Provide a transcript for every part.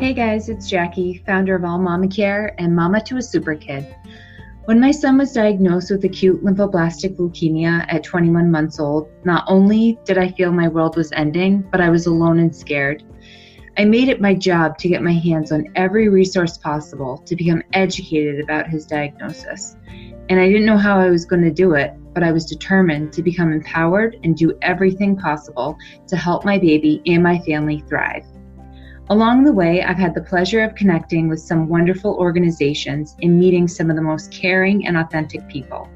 Hey guys, it's Jackie, founder of All Mama Care and mama to a super kid. When my son was diagnosed with acute lymphoblastic leukemia at 21 months old, not only did I feel my world was ending, but I was alone and scared. I made it my job to get my hands on every resource possible to become educated about his diagnosis. And I didn't know how I was going to do it, but I was determined to become empowered and do everything possible to help my baby and my family thrive. Along the way, I've had the pleasure of connecting with some wonderful organizations and meeting some of the most caring and authentic people.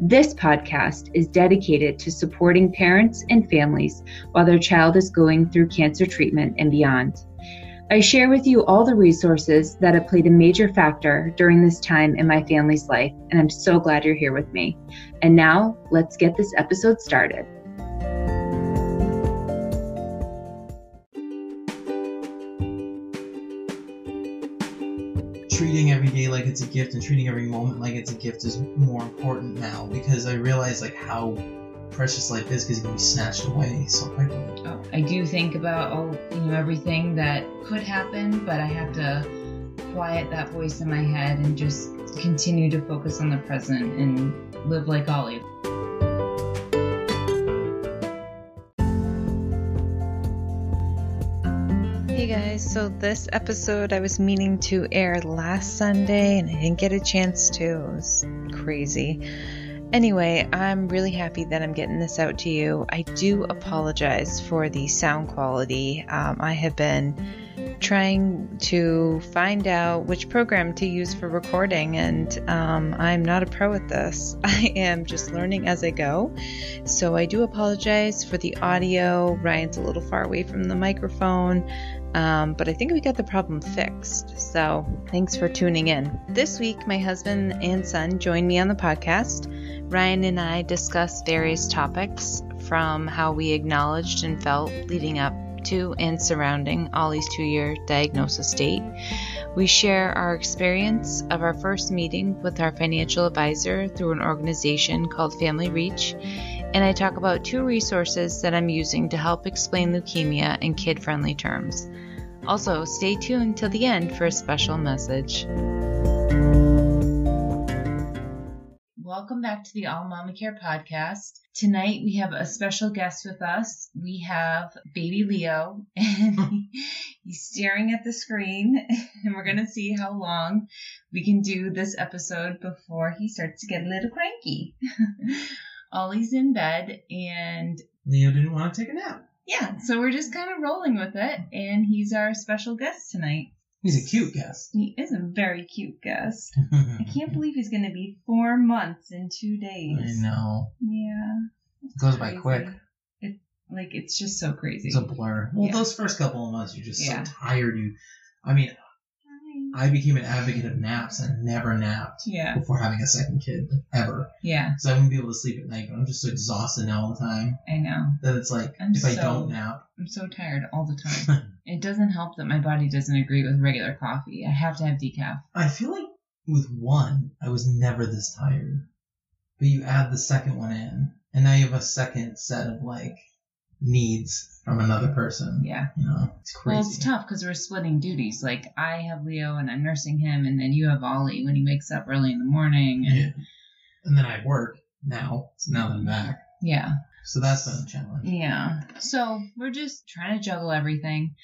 This podcast is dedicated to supporting parents and families while their child is going through cancer treatment and beyond. I share with you all the resources that have played a major factor during this time in my family's life, and I'm so glad you're here with me. And now, let's get this episode started. Like it's a gift and treating every moment like it's a gift is more important now because I realize like how precious life is because it can be snatched away so quickly. Oh, I do think about all you know everything that could happen, but I have to quiet that voice in my head and just continue to focus on the present and live like Ollie. Guys, so this episode I was meaning to air last Sunday and I didn't get a chance to. It was crazy. Anyway, I'm really happy that I'm getting this out to you. I do apologize for the sound quality. Um, I have been trying to find out which program to use for recording, and um, I'm not a pro at this. I am just learning as I go. So I do apologize for the audio. Ryan's a little far away from the microphone. Um, but I think we got the problem fixed. So thanks for tuning in. This week, my husband and son joined me on the podcast. Ryan and I discuss various topics from how we acknowledged and felt leading up to and surrounding Ollie's two year diagnosis date. We share our experience of our first meeting with our financial advisor through an organization called Family Reach, and I talk about two resources that I'm using to help explain leukemia in kid friendly terms. Also, stay tuned till the end for a special message. Welcome back to the All Mama Care podcast. Tonight we have a special guest with us. We have baby Leo, and he's staring at the screen, and we're going to see how long we can do this episode before he starts to get a little cranky. Ollie's in bed, and Leo didn't want to take a nap. Yeah, so we're just kind of rolling with it, and he's our special guest tonight. He's a cute guest. He is a very cute guest. I can't believe he's going to be four months in two days. I know. Yeah. It goes by quick. It like it's just so crazy. It's a blur. Well, Yeah. those first couple of months, you're just Yeah. so tired. You, I mean, I became an advocate of naps and never napped Yeah. before having a second kid ever. Yeah, So I wouldn't be able to sleep at night. But I'm just so exhausted now all the time I know. that it's like I'm if I don't nap, I'm so tired all the time. it doesn't help that my body doesn't agree with regular coffee. I have to have decaf. I feel like with one, I was never this tired. But you add the second one in, and now you have a second set of like needs from another person. Yeah. You know, it's crazy. Well, it's tough because we're splitting duties. Like I have Leo and I'm nursing him, and then you have Ollie when he wakes up early in the morning. And Yeah. And then I work now. So now that I'm back. yeah. So that's been a challenge. Yeah. So we're just trying to juggle everything.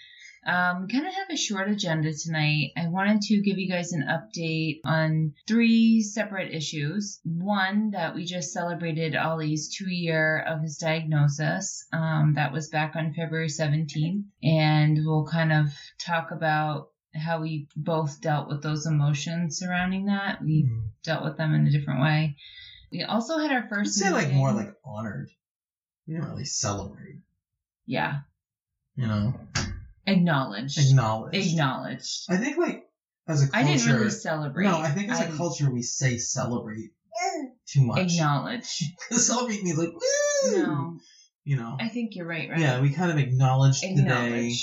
Um, kind of have a short agenda tonight. I wanted to give you guys an update on three separate issues. One that we just celebrated Ollie's two year of his diagnosis. Um, that was back on February 17th. And we'll kind of talk about how we both dealt with those emotions surrounding that. We Mm. dealt with them in a different way. We also had our I'd first say like more like honored. We didn't really celebrate. yeah, You know, acknowledged. acknowledge. Acknowleded. I think like as a culture. I didn't really celebrate. No, I think as a I culture we say celebrate eh. too much. acknowledge. celebrate means like woo. No, You know. I think you're right. Right. Yeah, we kind of acknowledged the day.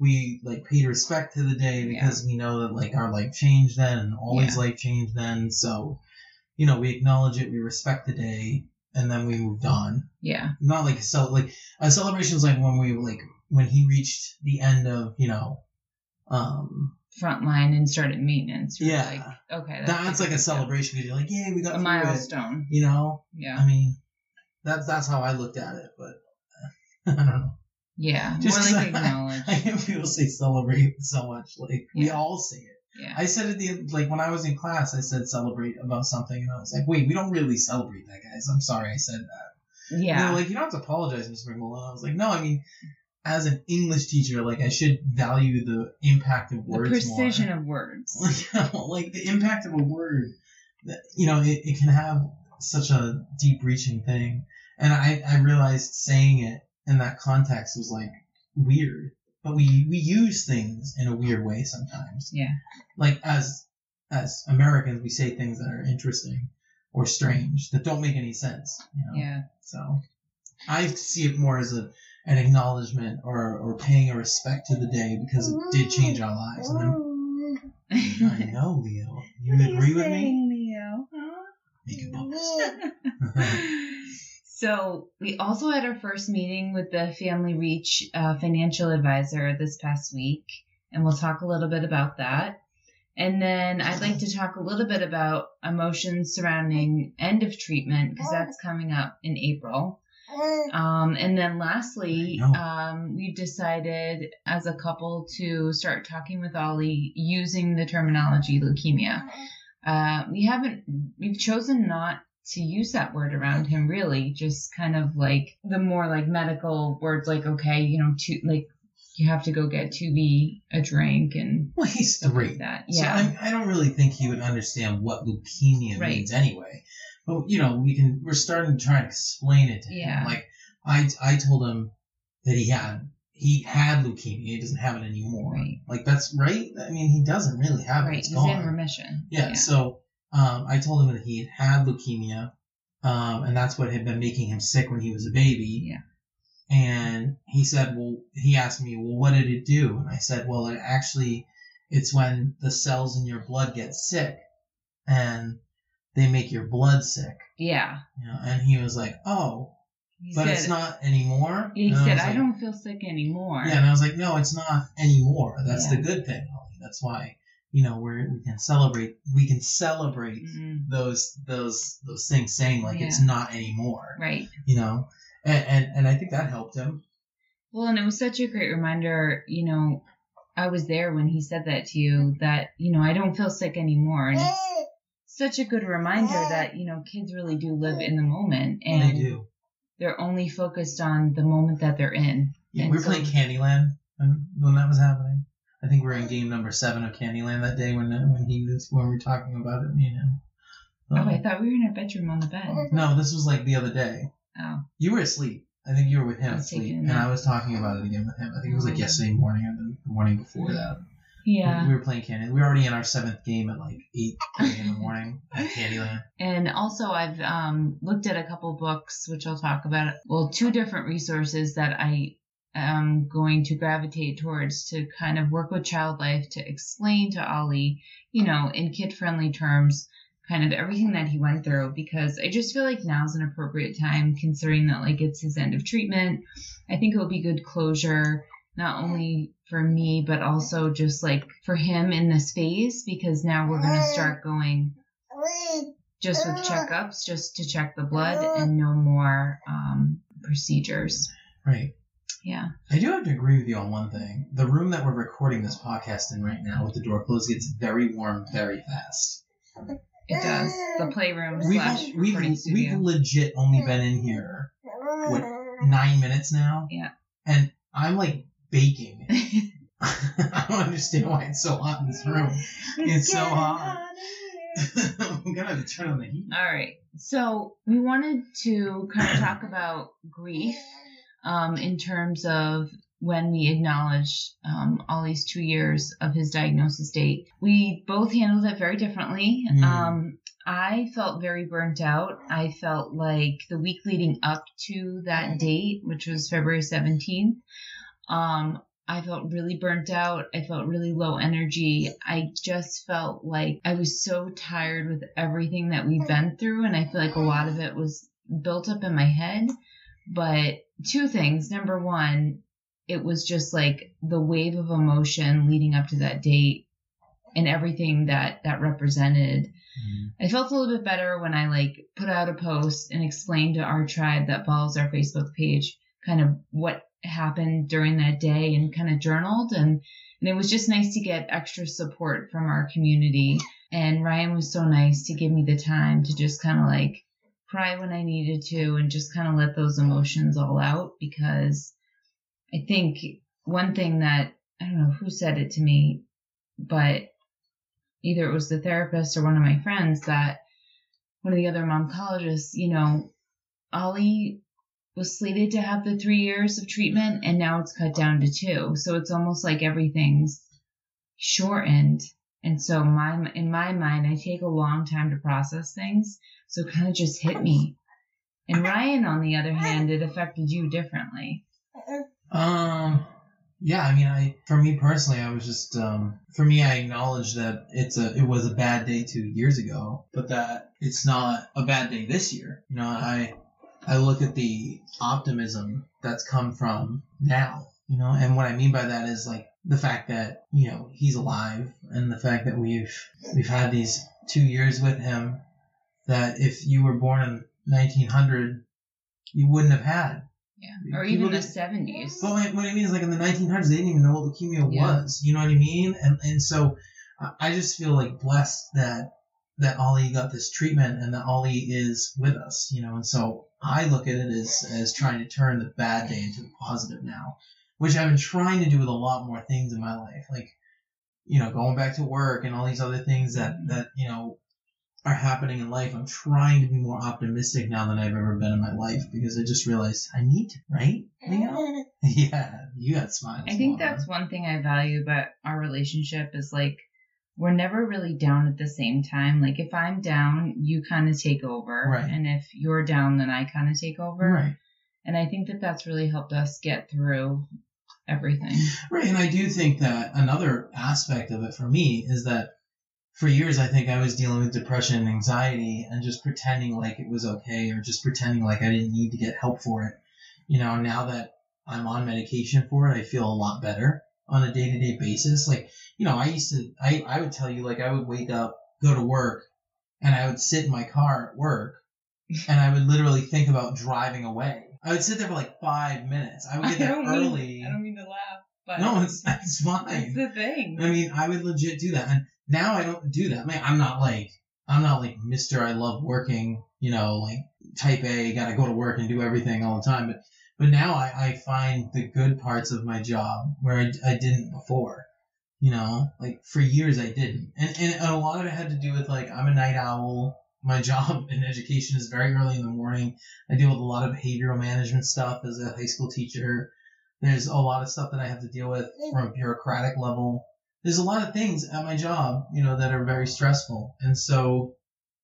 We like paid respect to the day because we know that like our life changed then and Ollie's Yeah. life changed then. So, you know, we acknowledge it, we respect the day, and then we moved on. Yeah. Not like so like a celebration is like when we like when he reached the end of you know um, frontline and started maintenance. You're Yeah. Like, okay. that's, a like a celebration because you're like, yeah, we got A through it," milestone. You know, Yeah. I mean, that's that's how I looked at it, but I don't know. Yeah. Just More like I- acknowledge. I hear people say celebrate so much, like we all say it. Yeah. I said at the like when I was in class, I said celebrate about something, and I was like, wait, we don't really celebrate that, guys. I'm sorry, I said that. Yeah. they're like, you don't have to apologize, Mr. McMullen. I was like, no, I mean, as an English teacher, like I should value the impact of words. the precision more. of words. like, like the impact of a word that you know it, it can have such a deep reaching thing and I, I realized saying it in that context was like weird but we we use things in a weird way sometimes Yeah. like as as americans we say things that are interesting or strange that don't make any sense you know Yeah. so i see it more as a an acknowledgement or or paying a respect to the day because it did change our lives and then I know, Leo. You agree with me? Leo? Making bubbles. so we also had our first meeting with the Family Reach uh, financial advisor this past week, and we'll talk a little bit about that. And then I'd like to talk a little bit about emotions surrounding end of treatment because that's coming up in April. Um, and then lastly, um, we decided as a couple to start talking with Ollie using the terminology leukemia. Uh, we haven't, we've chosen not to use that word around him really, just kind of like the more like medical words like, okay, you know, to, like you have to go get 2B a drink and Well, he's stuff three. like that. So Yeah. I, I don't really think he would understand what leukemia Right. means anyway. But you know, we can. We're starting to try and explain it to Yeah. him. Like I, I told him that he had he had leukemia. He doesn't have it anymore. Right. Like that's right. I mean, he doesn't really have it. right. It's He's gone. in remission. Yeah, so um, I told him that he had had leukemia, um, and that's what had been making him sick when he was a baby. Yeah. And he said, well, he asked me, well, what did it do? And I said, well, it actually, it's when the cells in your blood get sick, and they make your blood sick. Yeah. You know? And he was like, oh, He but said, it's not anymore. He And said, was I like- don't feel sick anymore. Yeah, and I was like, no, it's not anymore. That's Yeah. the good thing, Ollie. That's why, you know, we're, we can celebrate, we can celebrate Mhm. those those those things saying like it's not anymore Right. you know and, and and i think that helped him Well, and it was such a great reminder, you know, I was there when he said that to you that, you know, I don't feel sick anymore. And it's such a good reminder that, you know, kids really do live in the moment and they do. they're only focused on the moment that they're in. yeah, And we were so- playing candyland when, when that was happening. I think we were in game number seven of candyland that day when when he was when we were talking about it you know. Oh, Um, I thought we were in our bedroom on the bed. no this was like the other day. Oh, you were asleep. I think you were with him asleep. and i was talking about it again with him. I think it was like Oh. yesterday morning or the the morning before that yeah. we were playing candy we were already in our seventh game at like 8 in the morning at candyland And also, I've um, looked at a couple books, which I'll talk about. Well, two different resources that I am going to gravitate towards to kind of work with child life to explain to Ollie, you know, in kid friendly terms, kind of everything that he went through. Because I just feel like now's an appropriate time, considering that like it's his end of treatment. I think it would be good closure, not only for me, but also just like for him in this phase, because now we're going to start going just with checkups, just to check the blood and no more um, procedures. right Yeah. I do have to agree with you on one thing. The room that we're recording this podcast in right now with the door closed gets very warm very fast. It does. The playroom We've, slash we've, we've legit only been in here what, nine minutes now. Yeah. And I'm like baking. I don't understand why it's so hot in this room. It's so hot. I'm gonna have to turn on the heat. All right. So we wanted to kind of talk about grief um, in terms of when we acknowledged um, Ollie's two years of his diagnosis date. We both handled it very differently. Mm. Um, I felt very burnt out. I felt like the week leading up to that date, which was February 17th, um, I felt really burnt out. I felt really low energy. I just felt like I was so tired with everything that we've been through. And I feel like a lot of it was built up in my head. But two things. Number one, it was just like the wave of emotion leading up to that date and everything that that represented. I felt a little bit better when I like put out a post and explained to our tribe that follows our Facebook page kind of what happened during that day and kind of journaled and and it was just nice to get extra support from our community. And Ryan was so nice to give me the time to just kind of like cry when I needed to and just kind of let those emotions all out because I think one thing that I don't know who said it to me, but either it was the therapist or one of my friends that one of the other oncologists, you know, Ollie was slated to have the three years of treatment and now it's cut down to two. So it's almost like everything's shortened. And so my in my mind, I take a long time to process things. So it kind of just hit me. And Ryan, on the other hand, it affected you differently. Um, yeah, I mean, I for me personally, I was just um, for me, I acknowledge that it's a it was a bad day two years ago, but that it's not a bad day this year. You know, I I look at the optimism that's come from now. You know, and what I mean by that is like the fact that you know he's alive, and the fact that we've we've had these two years with him. That if you were born in 1900, you wouldn't have had Yeah. Or People even the 70s. But what I mean is, like in the 1900s, they didn't even know what leukemia Yeah. was. You know what I mean? And and so I- I just feel like blessed that that Ollie got this treatment and that Ollie is with us. You know, and so I look at it as as trying to turn the bad day into the positive now, which I've been trying to do with a lot more things in my life, like you know, going back to work and all these other things that that you know are happening in life. I'm trying to be more optimistic now than I've ever been in my life because I just realized I need to, right? Leo? Yeah, you got smiles. I think Mama. that's one thing I value about our relationship is like we're never really down at the same time. Like if I'm down, you kind of take over, Right. and if you're down, then I kind of take over. right, And I think that that's really helped us get through everything. right. And I do think that another aspect of it for me is that for years I think I was dealing with depression and anxiety and just pretending like it was okay or just pretending like I didn't need to get help for it. You know, now that I'm on medication for it, I feel a lot better on a day to day basis. Like, you know, I used to, I, I would tell you, like, I would wake up, go to work, and I would sit in my car at work, and I would literally think about driving away. I would sit there for like five minutes. I would get there early. mean I don't mean to laugh, but no, it's, it's that's fine. the thing. I mean, I would legit do that. And now I don't do that. I mean, I'm not like, I'm not like Mr. I love working, you know, like type A, gotta go to work and do everything all the time. But, but now I, I find the good parts of my job where I, I didn't before. You know, like for years I didn't. And, and a lot of it had to do with like, I'm a night owl. My job in education is very early in the morning. I deal with a lot of behavioral management stuff as a high school teacher. There's a lot of stuff that I have to deal with from a bureaucratic level there's a lot of things at my job, you know, that are very stressful. And so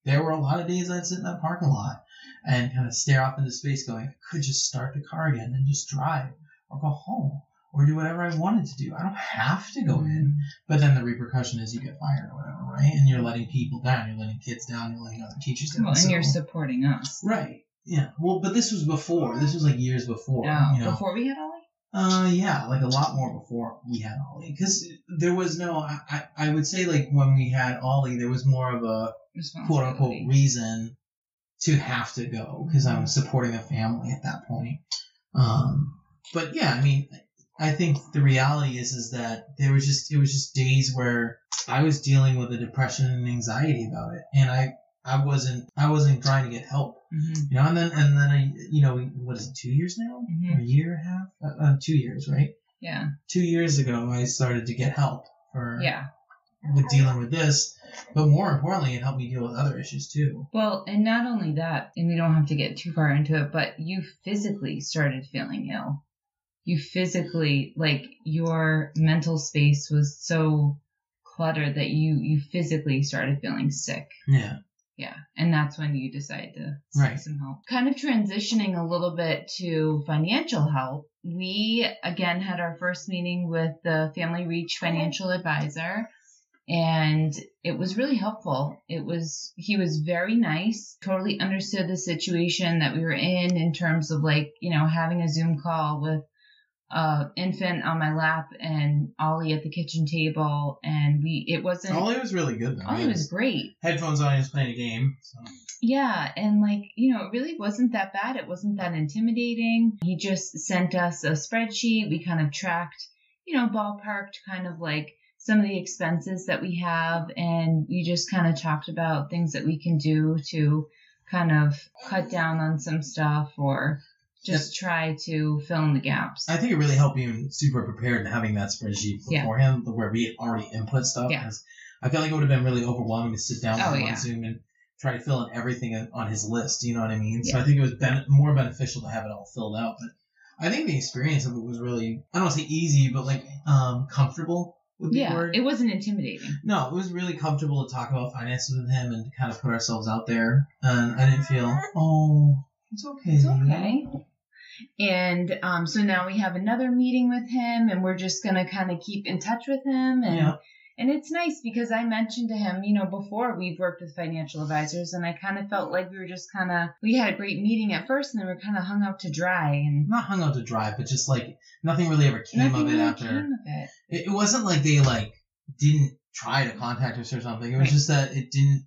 there were a lot of days I'd sit in that parking lot and kind of stare off into space going, I could just start the car again and just drive or go home or do whatever I wanted to do. I don't have to go in. But then the repercussion is you get fired or whatever, right? And you're letting people down. You're letting kids down. You're letting other teachers down. Well, and So- you're supporting us. right. Yeah. Well, but this was before. This was like years before. No, you know? before we had Ollie. Uh, yeah, like a lot more before we had Ollie, because there was no. I, I I would say like when we had Ollie, there was more of a quote unquote reason to have to go because I was supporting a family at that point. Um, but yeah, I mean, I think the reality is is that there was just it was just days where I was dealing with a depression and anxiety about it, and I I wasn't I wasn't trying to get help, Mhm, you know, and then and then I you know what is it two years now? Mhm. or a year and a half? Uh, uh, two years right? Yeah, two years ago I started to get help for yeah. with dealing with this, but more importantly, it helped me deal with other issues too. Well, and not only that, and we don't have to get too far into it, but you physically started feeling ill. You physically, like your mental space was so cluttered that you you physically started feeling sick. Yeah. Yeah, and that's when you decide to seek Right. some help. Kind of transitioning a little bit to financial help. We again had our first meeting with the Family Reach financial advisor and it was really helpful. It was he was very nice, totally understood the situation that we were in in terms of like, you know, having a Zoom call with a infant on my lap and Ollie at the kitchen table, and we it wasn't. Ollie was really good though. Ollie He was great. headphones on. He was playing a game. So. Yeah, and like, you know, it really wasn't that bad. It wasn't that intimidating. He just sent us a spreadsheet. We kind of tracked, you know, ballparked kind of like some of the expenses that we have. And we just kind of talked about things that we can do to kind of cut down on some stuff or just try to fill in the gaps. I think it really helped being super prepared and having that spreadsheet Yeah. beforehand where we had already input stuff. Yeah. I feel like it would have been really overwhelming to sit down with Oh, yeah. on Zoom and try to fill in everything on his list. You know what I mean? Yeah. So I think it was ben- more beneficial to have it all filled out. But I think the experience of it was really, I don't want to say easy, but like um, comfortable would be yeah, word. it wasn't intimidating. No, it was really comfortable to talk about finances with him and to kind of put ourselves out there. And I didn't feel, oh, it's okay. It's okay. And um, so now we have another meeting with him, and we're just gonna kind of keep in touch with him, and Yeah. And it's nice because I mentioned to him, you know, before we've worked with financial advisors, and I kind of felt like we were just kind of we had a great meeting at first, and then we are kind of hung out to dry, and Not hung out to dry, but just like nothing really ever came nothing of it really after. came of it. It, it wasn't like they like didn't try to contact us or something. It was Right. just that it didn't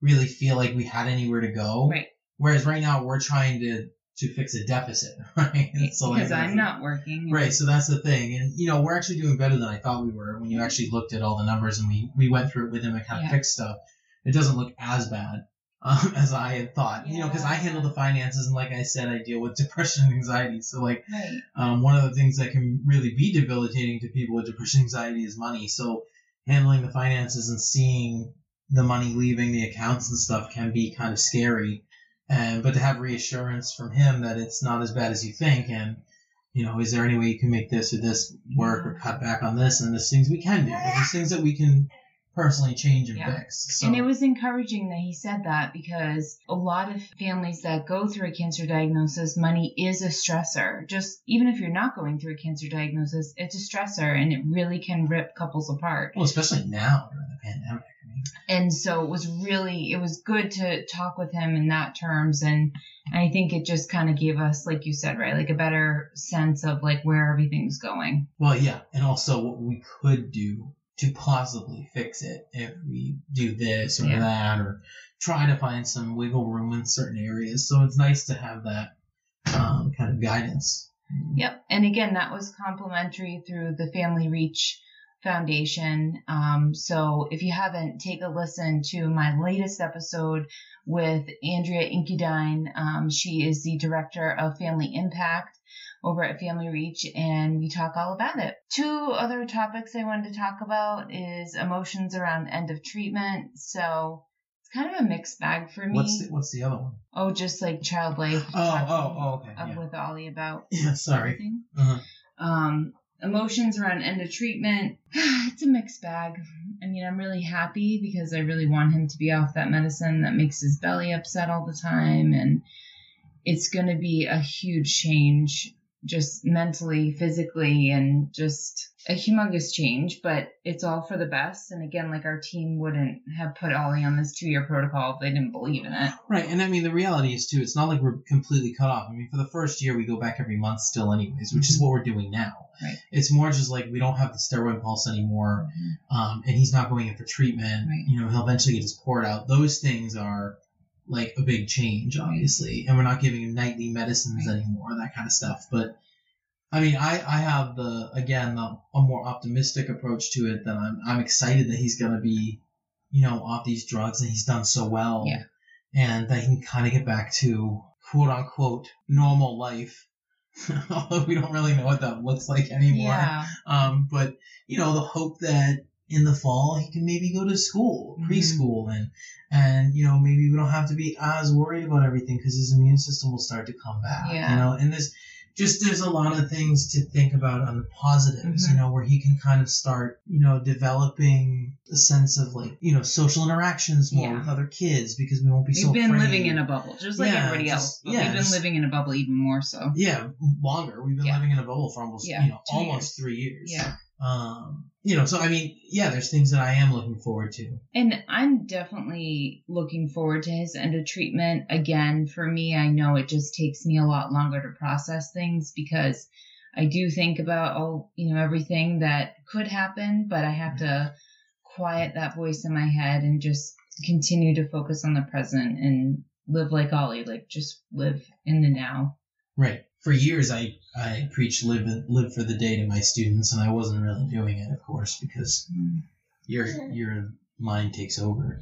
really feel like we had anywhere to go. Right. Whereas right now we're trying to to fix a deficit, right? So, like, because I'm not working. Right, so that's the thing, and you know we're actually doing better than I thought we were when you actually looked at all the numbers and we we went through it with him and kind of Yeah. fixed stuff. It doesn't look as bad um, as I had thought, you know, because I handle the finances and like I said, I deal with depression and anxiety. So like Right. um, one of the things that can really be debilitating to people with depression and anxiety is money. So handling the finances and seeing the money leaving the accounts and stuff can be kind of scary. And but to have reassurance from him that it's not as bad as you think, and you know, is there any way you can make this or this work or cut back on this? And there's things we can do. There's things that we can personally change and Yeah. fix. So, And it was encouraging that he said that because a lot of families that go through a cancer diagnosis, money is a stressor. Just even if you're not going through a cancer diagnosis, it's a stressor and it really can rip couples apart. well, especially now during the pandemic. And so it was really, it was good to talk with him in that terms. And I think it just kind of gave us, like you said, right, like a better sense of like where everything's going. Well, yeah, and also what we could do to possibly fix it if we do this or Yeah. that, or try to find some wiggle room in certain areas. So it's nice to have that um, kind of guidance. Yep. And again, that was complimentary through the Family Reach Foundation. Um, so if you haven't, take a listen to my latest episode with Andrea Inkudine. Um, she is the director of Family Impact over at Family Reach, and we talk all about it. Two other topics I wanted to talk about is emotions around end of treatment. So it's kind of a mixed bag for me. What's the, what's the other one? oh, just like child life. Oh, oh, oh, okay. up Yeah, with Ollie about yeah sorry. Uh-huh. Um, emotions around end of treatment. it's a mixed bag. I mean, I'm really happy because I really want him to be off that medicine that makes his belly upset all the time. And it's going to be a huge change, just mentally, physically, and just a humongous change, but it's all for the best. And again, like our team wouldn't have put Ollie on this two year protocol if they didn't believe in it. Right, and I mean the reality is too. It's not like we're completely cut off. I mean, for the first year, we go back every month still, anyways, which is what we're doing now. Right. It's more just like we don't have the steroid pulse anymore. um, and he's not going in for treatment. Right. You know, he'll eventually get his port out. Those things are like a big change, obviously, and we're not giving him nightly medicines anymore, that kind of stuff. But I mean, I, I have the again the, a more optimistic approach to it. That I'm I'm excited that he's gonna be, you know, off these drugs and he's done so well, Yeah. and that he can kind of get back to quote unquote normal life. Although we don't really know what that looks like anymore. Yeah. Um, but you know, the hope that in the fall he can maybe go to school, Mhm. preschool, and and you know maybe we don't have to be as worried about everything because his immune system will start to come back. Yeah. You know, and there's just there's a lot of things to think about on the positives. Mhm. You know, where he can kind of start you know developing a sense of like you know social interactions more Yeah. with other kids because we won't be We've so been afraid. living in a bubble, just like Yeah, everybody else. Yeah, we've been just- living in a bubble even more so. yeah longer. We've been living in a bubble for almost you know two almost three years. Yeah. Um, you know, so I mean, yeah, there's things that I am looking forward to. And I'm definitely looking forward to his end of treatment. Again, for me, I know it just takes me a lot longer to process things because I do think about all, you know, everything that could happen, but I have to quiet that voice in my head and just continue to focus on the present and live like Ollie, like just live in the now. Right. For years, I I preached live live for the day to my students, and I wasn't really doing it, of course, because your your mind takes over.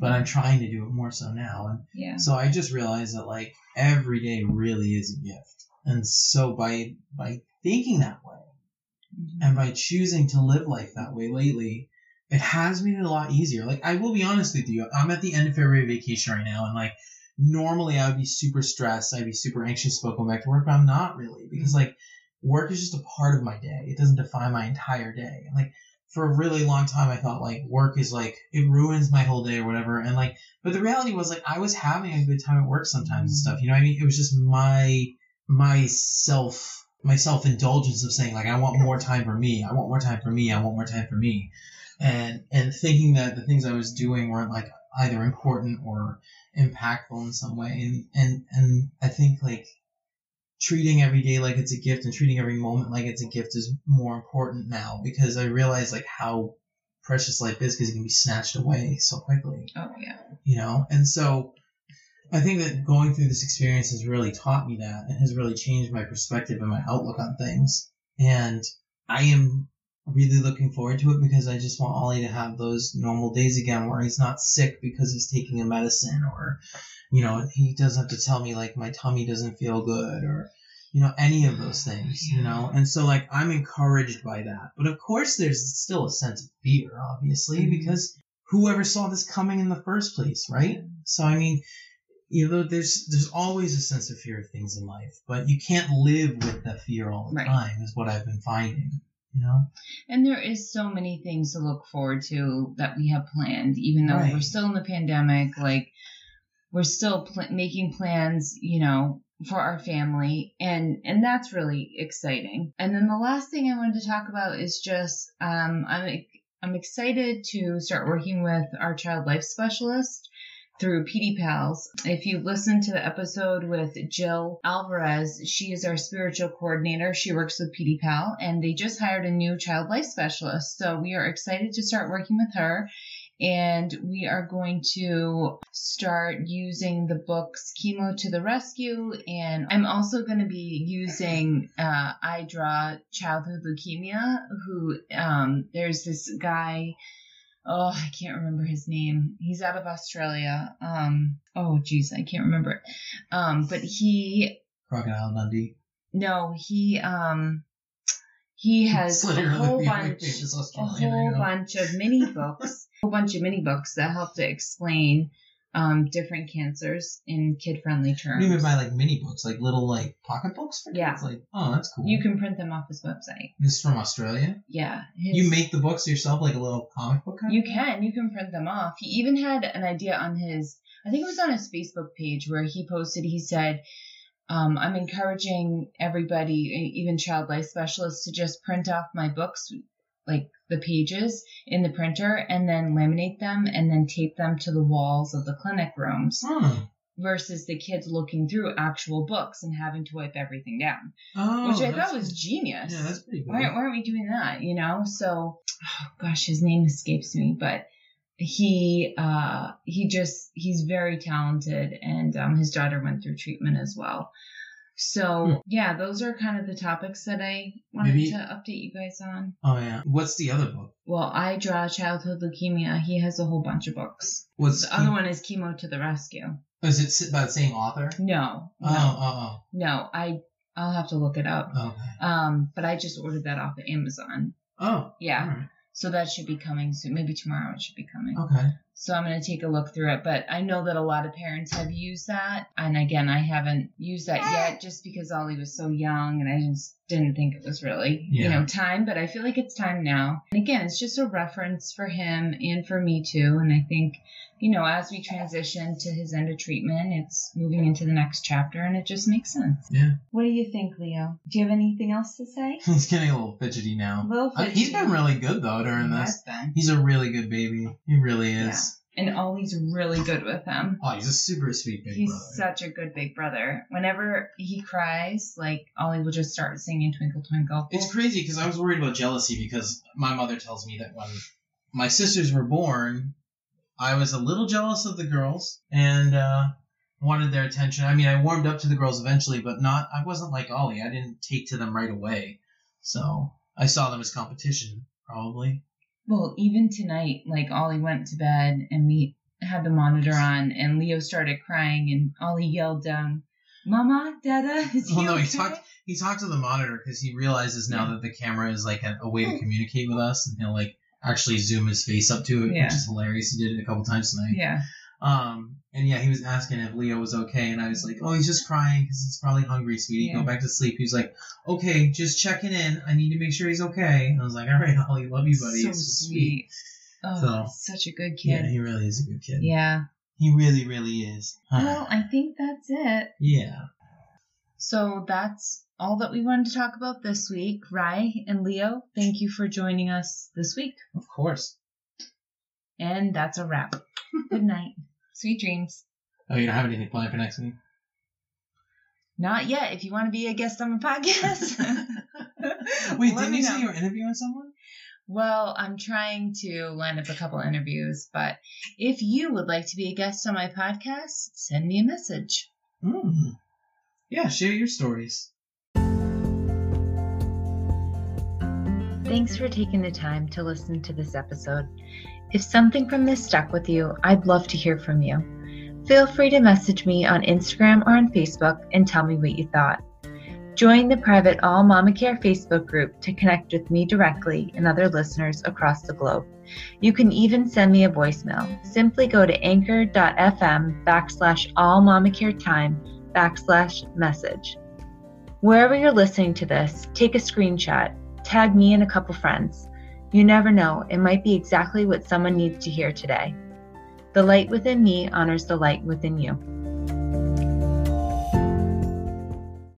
But I'm trying to do it more so now, and Yeah. so I just realized that like every day really is a gift, and so by by thinking that way Mhm. and by choosing to live life that way lately, it has made it a lot easier. Like I will be honest with you, I'm at the end of February vacation right now, and like normally I would be super stressed, I'd be super anxious about going back to work, but I'm not really because mm-hmm. like work is just a part of my day. It doesn't define my entire day. And, like for a really long time, I thought like work is like it ruins my whole day or whatever, and like but the reality was like I was having a good time at work sometimes and mm-hmm. stuff. You know what I mean? It was just my my self my self indulgence of saying like I want more time for me. I want more time for me. I want more time for me. And and thinking that the things I was doing weren't like either important or impactful in some way. And and and I think like treating every day like it's a gift and treating every moment like it's a gift is more important now because I realize like how precious life is because it can be snatched away so quickly Oh yeah. you know and so i think that going through this experience has really taught me that and has really changed my perspective and my outlook on things and i am really looking forward to it because i just want ollie to have those normal days again where he's not sick because he's taking a medicine or you know he doesn't have to tell me like my tummy doesn't feel good or you know any of those things you know and so like i'm encouraged by that but of course there's still a sense of fear obviously Mhm. because whoever saw this coming in the first place right so i mean you know there's there's always a sense of fear of things in life but you can't live with that fear all the Right. time is what i've been finding you know And there is so many things to look forward to that we have planned, even though Right. we're still in the pandemic. Like we're still pl- making plans, you know, for our family, and and that's really exciting. And then the last thing I wanted to talk about is just um, I'm I'm excited to start working with our child life specialist through PD Pals. If you listen to the episode with Jill Alvarez, she is our spiritual coordinator. She works with PD Pal and they just hired a new child life specialist. So we are excited to start working with her. And we are going to start using the books Chemo to the Rescue. And I'm also going to be using uh, I Draw Childhood Leukemia, who um, there's this guy oh i can't remember his name. He's out of australia. Um oh geez i can't remember. It um but he crocodile dundee. no he um he has a whole bunch a whole bunch of mini books a whole bunch of mini books that help to explain um different cancers in kid friendly terms you mean by like mini books, like little like pocket books for kids? Yeah. Like, oh, that's cool. you can print them off his website This is from Australia. yeah his- You make the books yourself, like a little comic book kind. You can. You can print them off. He even had an idea on his, I think it was on his Facebook page where he posted, he said, um, I'm encouraging everybody, even child life specialists, to just print off my books, like the pages in the printer, and then laminate them and then tape them to the walls of the clinic rooms Hmm. versus the kids looking through actual books and having to wipe everything down, Oh, which I thought was genius. Yeah, that's pretty why, why aren't we doing that you know? So oh gosh his name escapes me but he uh he just he's very talented and um his daughter went through treatment as well so Hmm. yeah those are kind of the topics that i wanted Maybe- to update you guys on Oh yeah. What's the other book? well i draw childhood leukemia he has a whole bunch of books What's the other one is chemo to the rescue Is it by the same author? no Oh, no oh, no i i'll have to look it up oh. Okay. um but i just ordered that off of amazon Oh. yeah. So that should be coming soon. Maybe tomorrow it should be coming. Okay. So I'm going to take a look through it. But I know that a lot of parents have used that. And again, I haven't used that yet just because Ollie was so young and I just didn't think it was really, you know, time. But I feel like it's time now. And again, it's just a reference for him and for me too. And I think, you know, as we transition to his end of treatment, it's moving into the next chapter and it just makes sense. Yeah. What do you think, Leo? Do you have anything else to say? He's getting a little fidgety now A now. little I- he's fidgety. been really good though during He this. has been. He's a really good baby. He really is. And Ollie's really good with him. Oh, he's a super sweet big He's brother. He's such a good big brother. Whenever he cries, like Ollie will just start singing Twinkle Twinkle. It's crazy because I was worried about jealousy because my mother tells me that when my sisters were born, I was a little jealous of the girls and uh, wanted their attention. I mean, I warmed up to the girls eventually, but not. I wasn't like Ollie. I didn't take to them right away. So I saw them as competition, probably. Well, even tonight, like Ollie went to bed and we had the monitor on, and Leo started crying, and Ollie yelled down, "Mama, Dada, is he Well, no, he talked. He talked to the monitor because he realizes now Yeah. that the camera is like a, a way to communicate with us, and he'll like actually zoom his face up to it, Yeah. which is hilarious. He did it a couple times tonight. Yeah, Um, and yeah, he was asking if Leo was okay, and I was like, "Oh, he's just crying because he's probably hungry, sweetie. Yeah. Go back to sleep." He was like, "Okay, just checking in. I need to make sure he's okay." And I was like, "All right, Ollie, love you, buddy. so so sweet. Oh, So- such a good kid. Yeah, he really is a good kid. Yeah. he really, really is. Well, I think that's it. yeah. So that's all that we wanted to talk about this week. Rye and Leo, thank you for joining us this week. Of course. And that's a wrap. Good night. Sweet dreams. Oh, you don't have anything planned for next week? Not yet. If you want to be a guest on my podcast, Wait, let didn't me you know. say you were interviewing someone? Well, I'm trying to line up a couple interviews, but if you would like to be a guest on my podcast, send me a message. Hmm. Yeah, share your stories. Thanks for taking the time to listen to this episode. If something from this stuck with you, I'd love to hear from you. Feel free to message me on Instagram or on Facebook and tell me what you thought. Join the private All Mama Care Facebook group to connect with me directly and other listeners across the globe. You can even send me a voicemail. Simply go to anchor.fm backslash all mama care time backslash message. Wherever you're listening to this, take a screenshot, tag me and a couple friends. You never know, it might be exactly what someone needs to hear today. The light within me honors the light within you.